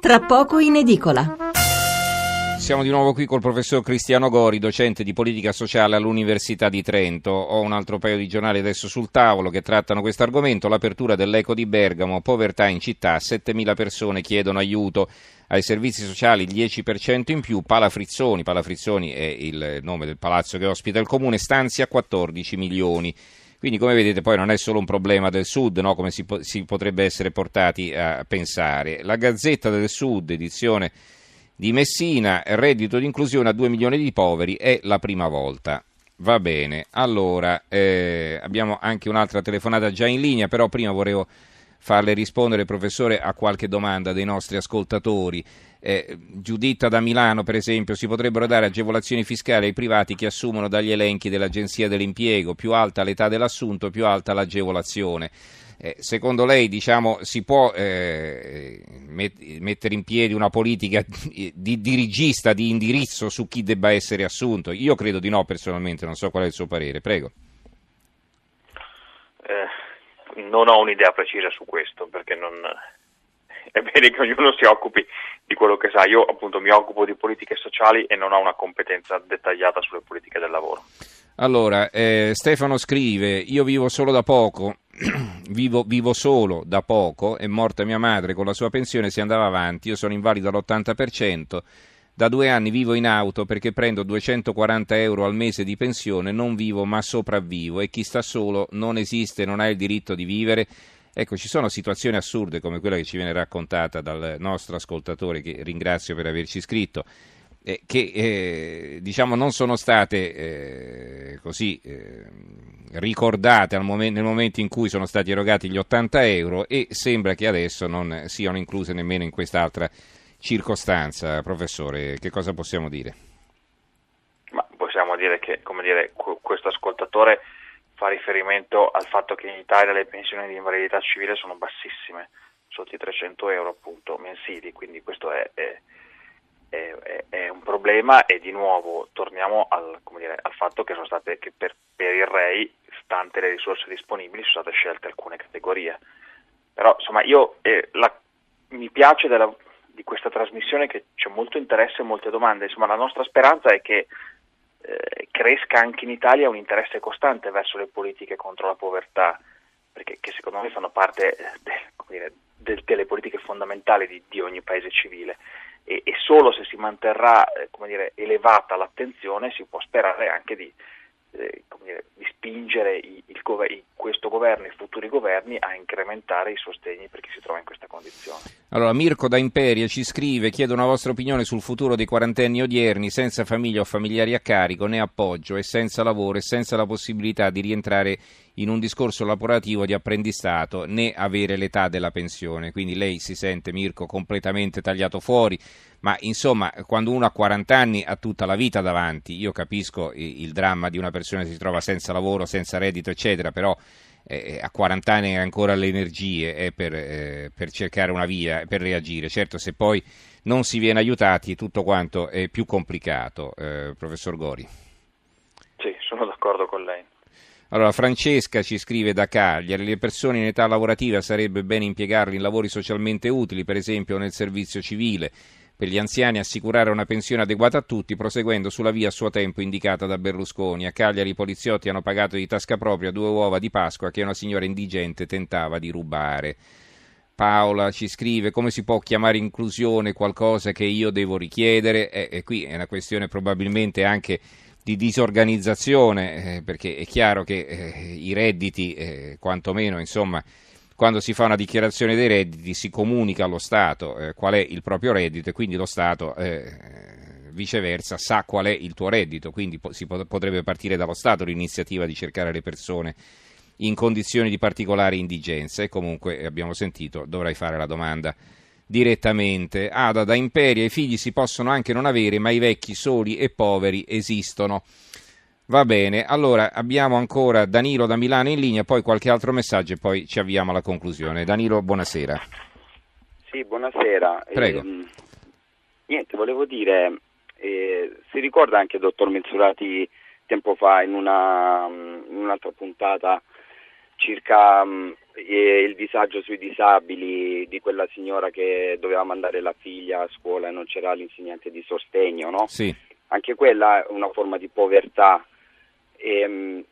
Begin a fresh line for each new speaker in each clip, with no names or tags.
tra poco in edicola.
Siamo di nuovo qui col professor Cristiano Gori, docente di politica sociale all'Università di Trento. Ho un altro paio di giornali adesso sul tavolo che trattano questo argomento. L'apertura dell'Eco di Bergamo, povertà in città, 7.000 persone chiedono aiuto ai servizi sociali, 10% in più. Palafrizzoni, Palafrizzoni è il nome del palazzo che ospita il comune, stanzia 14 milioni. Quindi come vedete poi non è solo un problema del Sud, no? come si, po- si, potrebbe essere portati a pensare. La Gazzetta del Sud, edizione di Messina, reddito di inclusione a 2 milioni di poveri, è la prima volta. Va bene, allora eh, abbiamo anche un'altra telefonata già in linea, però prima volevo farle rispondere, professore, a qualche domanda dei nostri ascoltatori. Eh, Giuditta da Milano, per esempio, si potrebbero dare agevolazioni fiscali ai privati che assumono dagli elenchi dell'Agenzia dell'Impiego, più alta l'età dell'assunto, più alta l'agevolazione. Eh, secondo lei diciamo, si può eh, met- mettere in piedi una politica di, di dirigista, di indirizzo su chi debba essere assunto? Io credo di no personalmente, non so qual è il suo parere, prego.
Eh, non ho un'idea precisa su questo perché non, è bene che ognuno si occupi di quello che sa. Io appunto mi occupo di politiche sociali e non ho una competenza dettagliata sulle politiche del lavoro.
Allora, eh, Stefano scrive, io vivo solo da poco, vivo, vivo, solo da poco, è morta mia madre, con la sua pensione si andava avanti, io sono invalido all'80%, da due anni vivo in auto perché prendo 240 euro al mese di pensione, non vivo ma sopravvivo e chi sta solo non esiste, non ha il diritto di vivere Ecco, ci sono situazioni assurde come quella che ci viene raccontata dal nostro ascoltatore, che ringrazio per averci scritto, eh, che eh, diciamo non sono state eh, così eh, ricordate momento, nel momento in cui sono stati erogati gli 80 euro e sembra che adesso non siano incluse nemmeno in quest'altra circostanza. Professore, che cosa possiamo dire?
Ma possiamo dire che, dire, questo ascoltatore fa riferimento al fatto che in Italia le pensioni di invalidità civile sono bassissime, sotto i 300 euro appunto mensili, quindi questo è, è, è, è un problema e di nuovo torniamo al, dire, al fatto che, state, che per, per, il REI, stante le risorse disponibili, sono state scelte alcune categorie. Però insomma io eh, la, mi piace della, di questa trasmissione che c'è molto interesse e molte domande, insomma la nostra speranza è che eh, cresca anche in Italia un interesse costante verso le politiche contro la povertà, perché secondo me fanno parte eh, de, dire, de, delle politiche fondamentali di, di ogni paese civile. E, e, solo se si manterrà eh, dire, elevata l'attenzione si può sperare anche di, eh, dire, di spingere il, il, questo governo e i futuri governi a incrementare i sostegni per chi si trova in questa condizione.
Allora, Mirko da Imperia ci scrive, chiedo una vostra opinione sul futuro dei quarantenni odierni senza famiglia o familiari a carico, né appoggio e senza lavoro e senza la possibilità di rientrare in un discorso lavorativo di apprendistato né avere l'età della pensione. Quindi lei si sente, Mirko, completamente tagliato fuori, ma insomma, quando uno ha 40 anni ha tutta la vita davanti. Io capisco il dramma di una persona che si trova senza lavoro, senza reddito, eccetera, però eh, a 40 anni ha ancora le energie eh, per, eh, per, cercare una via, per reagire. Certo, se poi non si viene aiutati, tutto quanto è più complicato. Eh, professor Gori.
Sì, sono d'accordo con lei.
Allora, Francesca ci scrive da Cagliari, le persone in età lavorativa sarebbe bene impiegarle in lavori socialmente utili, per esempio nel servizio civile. Per gli anziani assicurare una pensione adeguata a tutti, proseguendo sulla via a suo tempo indicata da Berlusconi. A Cagliari i poliziotti hanno pagato di tasca propria due uova di Pasqua che una signora indigente tentava di rubare. Paola ci scrive come si può chiamare inclusione qualcosa che io devo richiedere e, e qui è una questione probabilmente anche di disorganizzazione eh, perché è chiaro che eh, i redditi eh, quantomeno insomma quando si fa una dichiarazione dei redditi si comunica allo Stato eh, qual è il proprio reddito e quindi lo Stato eh, viceversa sa qual è il tuo reddito, quindi po- si pot- potrebbe partire dallo Stato l'iniziativa di cercare le persone in condizioni di particolare indigenza e comunque eh, abbiamo sentito dovrai fare la domanda direttamente. Ada da Imperia i figli si possono anche non avere, ma i vecchi soli e poveri esistono. Va bene, allora abbiamo ancora Danilo da Milano in linea, poi qualche altro messaggio e poi ci avviamo alla conclusione. Danilo, buonasera.
Sì, buonasera.
Prego.
Eh, niente, volevo dire, eh, si ricorda anche il dottor Mensurati tempo fa in, una, in un'altra puntata circa um, il disagio sui disabili di quella signora che doveva mandare la figlia a scuola e non c'era l'insegnante di sostegno, no?
Sì.
Anche quella è una forma di povertà. E, um,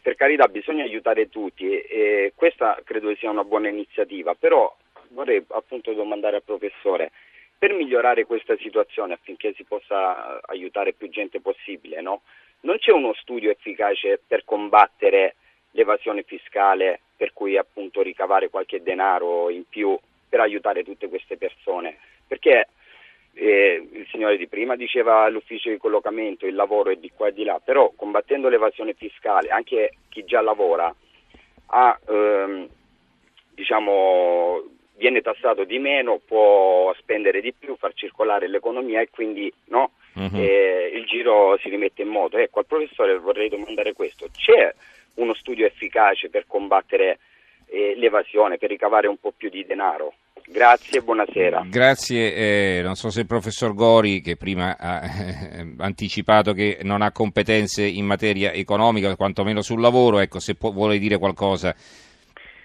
per carità bisogna aiutare tutti e, e questa credo sia una buona iniziativa, però vorrei appunto domandare al professore, per migliorare questa situazione affinché si possa aiutare più gente possibile, no? non c'è uno studio efficace per combattere l'evasione fiscale, per cui appunto ricavare qualche denaro in più per aiutare tutte queste persone, perché eh, il signore di prima diceva l'ufficio di collocamento, il lavoro è di qua e di là, però combattendo l'evasione fiscale, anche chi già lavora ha ehm, diciamo viene tassato di meno, può spendere di più, far circolare l'economia e quindi no, uh-huh. eh, il giro si rimette in moto. Ecco, al professore vorrei domandare questo, c'è uno studio efficace per combattere eh, l'evasione, per ricavare un po' più di denaro? Grazie buonasera.
Grazie, eh, non so se il professor Gori, che prima ha eh, anticipato che non ha competenze in materia economica, quantomeno sul lavoro, ecco, se può, vuole dire qualcosa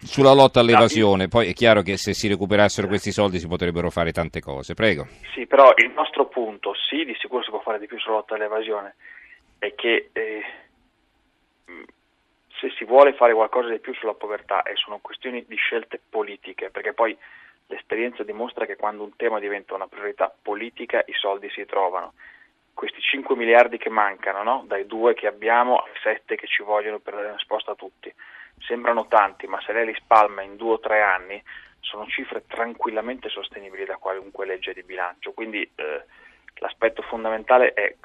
sulla lotta all'evasione, poi è chiaro che se si recuperassero questi soldi si potrebbero fare tante cose. Prego.
Sì, però il nostro punto, sì, di sicuro si può fare di più sulla lotta all'evasione, è che eh, se si vuole fare qualcosa di più sulla povertà e sono questioni di scelte politiche, perché poi l'esperienza dimostra che quando un tema diventa una priorità politica i soldi si trovano. Questi 5 miliardi che mancano, no? dai 2 che abbiamo ai 7 che ci vogliono per dare una risposta a tutti sembrano tanti, ma se lei li spalma in due o tre anni sono cifre tranquillamente sostenibili da qualunque legge di bilancio. Quindi eh, l'aspetto fondamentale è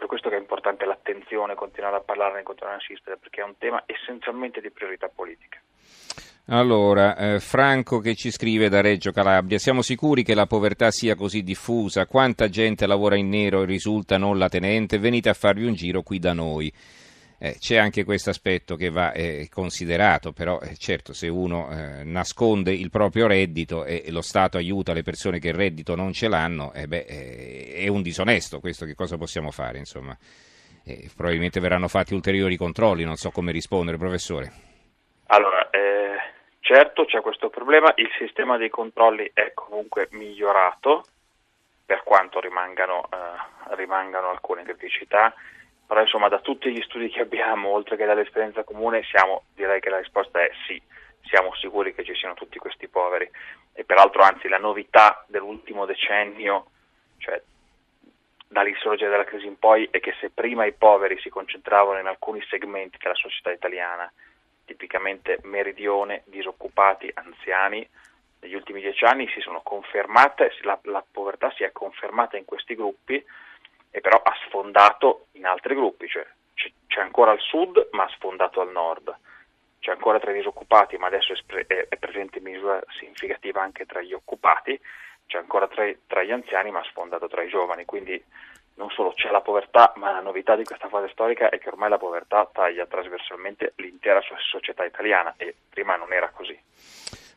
per questo che è importante l'attenzione, continuare a parlarne, continuare a insistere, perché è un tema essenzialmente di priorità politica.
Allora, eh, Franco che ci scrive da Reggio Calabria, siamo sicuri che la povertà sia così diffusa? Quanta gente lavora in nero e risulta non la tenente? Venite a farvi un giro qui da noi. Eh, c'è anche questo aspetto che va eh, considerato, però eh, certo se uno eh, nasconde il proprio reddito e, e, lo Stato aiuta le persone che il reddito non ce l'hanno, eh, beh, eh, è un disonesto, questo che cosa possiamo fare? Insomma, probabilmente verranno fatti ulteriori controlli, non so come rispondere, professore.
Allora, certo c'è questo problema, il sistema dei controlli è comunque migliorato, per quanto rimangano, rimangano alcune criticità però insomma da tutti gli studi che abbiamo, oltre che dall'esperienza comune, siamo, direi che la risposta è sì, siamo sicuri che ci siano tutti questi poveri. E peraltro anzi la novità dell'ultimo decennio, cioè dall'insorgere della crisi in poi, è che se prima i poveri si concentravano in alcuni segmenti della società italiana, tipicamente meridione, disoccupati, anziani, negli ultimi dieci anni la, la povertà si è confermata in questi gruppi e però ha sfondato in altri gruppi, cioè c'è ancora al sud ma ha sfondato al nord, c'è ancora tra i disoccupati ma adesso è, presente in misura significativa anche tra gli occupati, c'è ancora tra, tra gli anziani ma ha sfondato tra i giovani, quindi non solo c'è la povertà, ma la novità di questa fase storica è che ormai la povertà taglia trasversalmente l'intera società italiana e prima non era così.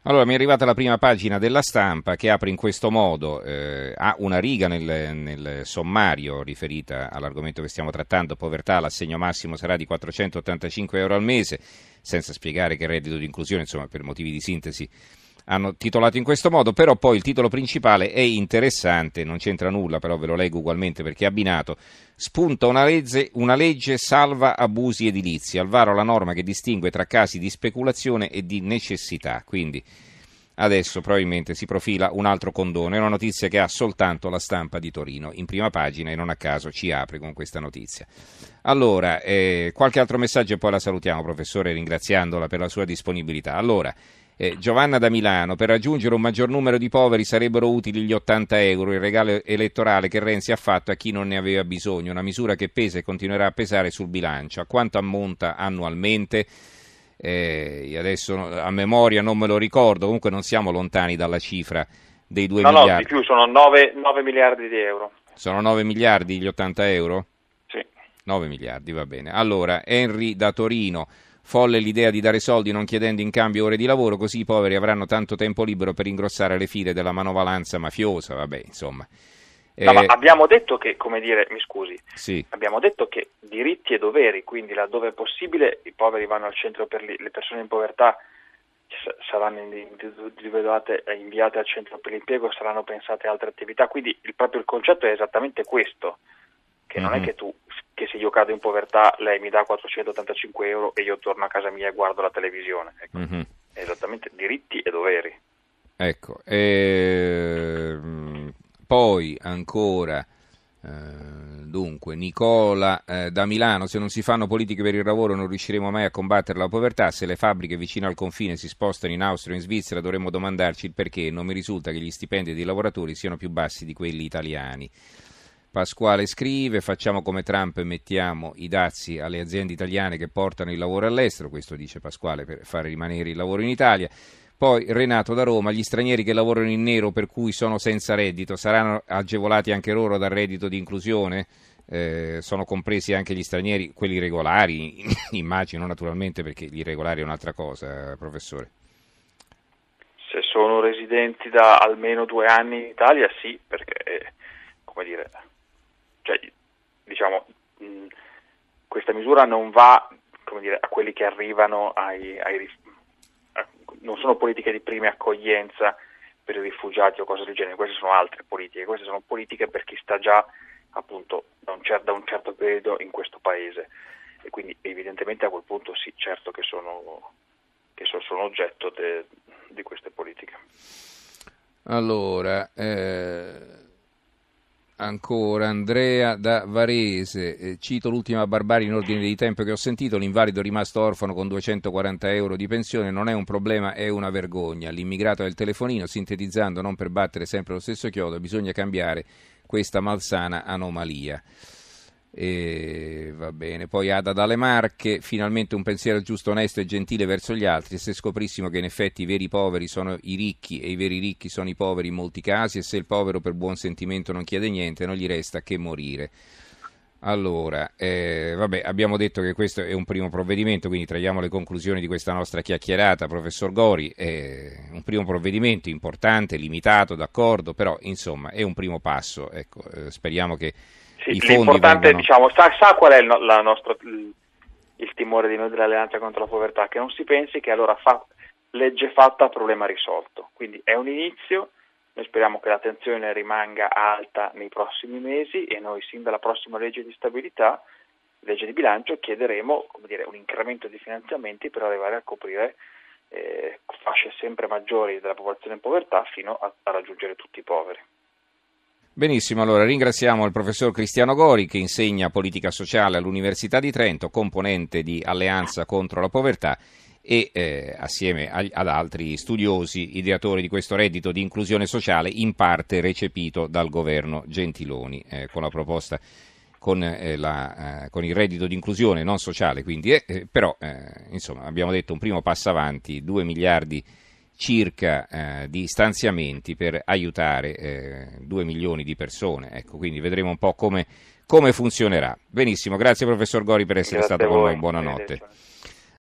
Allora, mi è arrivata la prima pagina della stampa che apre in questo modo, eh, ha una riga nel, nel, sommario riferita all'argomento che stiamo trattando, povertà, l'assegno massimo sarà di 485 euro al mese, senza spiegare che reddito di inclusione, insomma, per motivi di sintesi hanno titolato in questo modo, però poi il titolo principale è interessante, non c'entra nulla, però ve lo leggo ugualmente perché è abbinato. Spunta una legge, una legge salva abusi edilizi, al varo la norma che distingue tra casi di speculazione e di necessità, quindi adesso probabilmente si profila un altro condono, è una notizia che ha soltanto la stampa di Torino, in prima pagina e non a caso ci apre con questa notizia. Allora, eh, qualche altro messaggio e poi la salutiamo professore ringraziandola per la sua disponibilità. Allora, eh, Giovanna da Milano, per raggiungere un maggior numero di poveri sarebbero utili gli 80 euro, il regalo elettorale che Renzi ha fatto a chi non ne aveva bisogno, una misura che pesa e continuerà a pesare sul bilancio. A quanto ammonta annualmente? Eh, adesso a memoria non me lo ricordo, comunque non siamo lontani dalla cifra dei 2
no,
miliardi. No,
di più, sono 9, 9 miliardi di euro.
Sono 9 miliardi gli 80 euro?
Sì.
9 miliardi, va bene. Allora, Henry da Torino. Folle l'idea di dare soldi non chiedendo in cambio ore di lavoro, così i poveri avranno tanto tempo libero per ingrossare le file della manovalanza mafiosa. Vabbè, insomma,
No, ma abbiamo detto che, come dire, mi scusi,
sì.
abbiamo detto che diritti e doveri, quindi laddove è possibile i poveri vanno al centro per le persone in povertà saranno individuate e inviate al centro per l'impiego, saranno pensate altre attività, quindi il, proprio il concetto è esattamente questo, che mm-hmm. non è mhm. che tu, che se io cado in povertà lei mi dà 485 euro e io torno a casa mia e guardo la televisione, ecco. mm-hmm. esattamente diritti e doveri.
Ecco, e... poi ancora... Eh Dunque, Nicola eh, da Milano, se non si fanno politiche per il lavoro non riusciremo mai a combattere la povertà, se le fabbriche vicino al confine si spostano in Austria o in Svizzera dovremmo domandarci il perché, non mi risulta che gli stipendi dei lavoratori siano più bassi di quelli italiani. Pasquale scrive, facciamo come Trump e mettiamo i dazi alle aziende italiane che portano il lavoro all'estero, questo dice Pasquale per fare rimanere il lavoro in Italia. Poi Renato da Roma, gli stranieri che lavorano in nero per cui sono senza reddito saranno agevolati anche loro dal reddito di inclusione? Eh, sono compresi anche gli stranieri, quelli regolari, immagino naturalmente perché gli irregolari è un'altra cosa, professore.
Se sono residenti da almeno due anni in Italia sì, perché come dire, cioè, diciamo, mh, questa misura non va dire, a quelli che arrivano ai, ai, non sono politiche di prima accoglienza per i rifugiati o cose del genere, queste sono altre politiche, queste sono politiche per chi sta già appunto da un, cer- da un certo periodo in questo paese e quindi evidentemente a quel punto sì, certo che sono, che sono oggetto de- di queste politiche.
Allora, eh Ancora Andrea da Varese, eh, cito l'ultima barbarie in ordine di tempo che ho sentito, l'invalido rimasto orfano con 240 euro di pensione non è un problema, è una vergogna. L'immigrato è il telefonino, sintetizzando non per battere sempre lo stesso chiodo, bisogna cambiare questa malsana anomalia. E va bene, poi Ada dalle Marche, finalmente un pensiero giusto, onesto e gentile verso gli altri. Se scoprissimo che in effetti i veri poveri sono i ricchi e i veri ricchi sono i poveri in molti casi, e se il povero per buon sentimento non chiede niente, non gli resta che morire. Allora, eh, vabbè, abbiamo detto che questo è un primo provvedimento, quindi traiamo le conclusioni di questa nostra chiacchierata, professor Gori. È un primo provvedimento importante, limitato, d'accordo, però insomma è un primo passo. Ecco, eh, speriamo che
sì, l'importante, vengano... diciamo, sa, sa, qual è il, la nostra, il, timore di noi dell'Alleanza contro la povertà? Che non si pensi che allora fa, legge fatta, problema risolto. Quindi è un inizio, noi speriamo che la tensione rimanga alta nei prossimi mesi e noi sin dalla prossima legge di stabilità, legge di bilancio, chiederemo dire, un incremento di finanziamenti per arrivare a coprire eh, fasce sempre maggiori della popolazione in povertà fino a, a raggiungere tutti i poveri.
Benissimo, allora ringraziamo il professor Cristiano Gori che insegna politica sociale all'Università di Trento, componente di Alleanza contro la povertà e eh, assieme ag- ad altri studiosi ideatori di questo reddito di inclusione sociale in parte recepito dal governo Gentiloni eh, con la proposta con, eh, la, eh, con, il reddito di inclusione non sociale, quindi, eh, eh, però insomma abbiamo detto un primo passo avanti, 2 miliardi di circa eh, di stanziamenti per aiutare eh, 2 milioni di persone. Ecco, quindi vedremo un po' come, come funzionerà. Benissimo, grazie professor Gori per essere
grazie
stato con noi, buonanotte.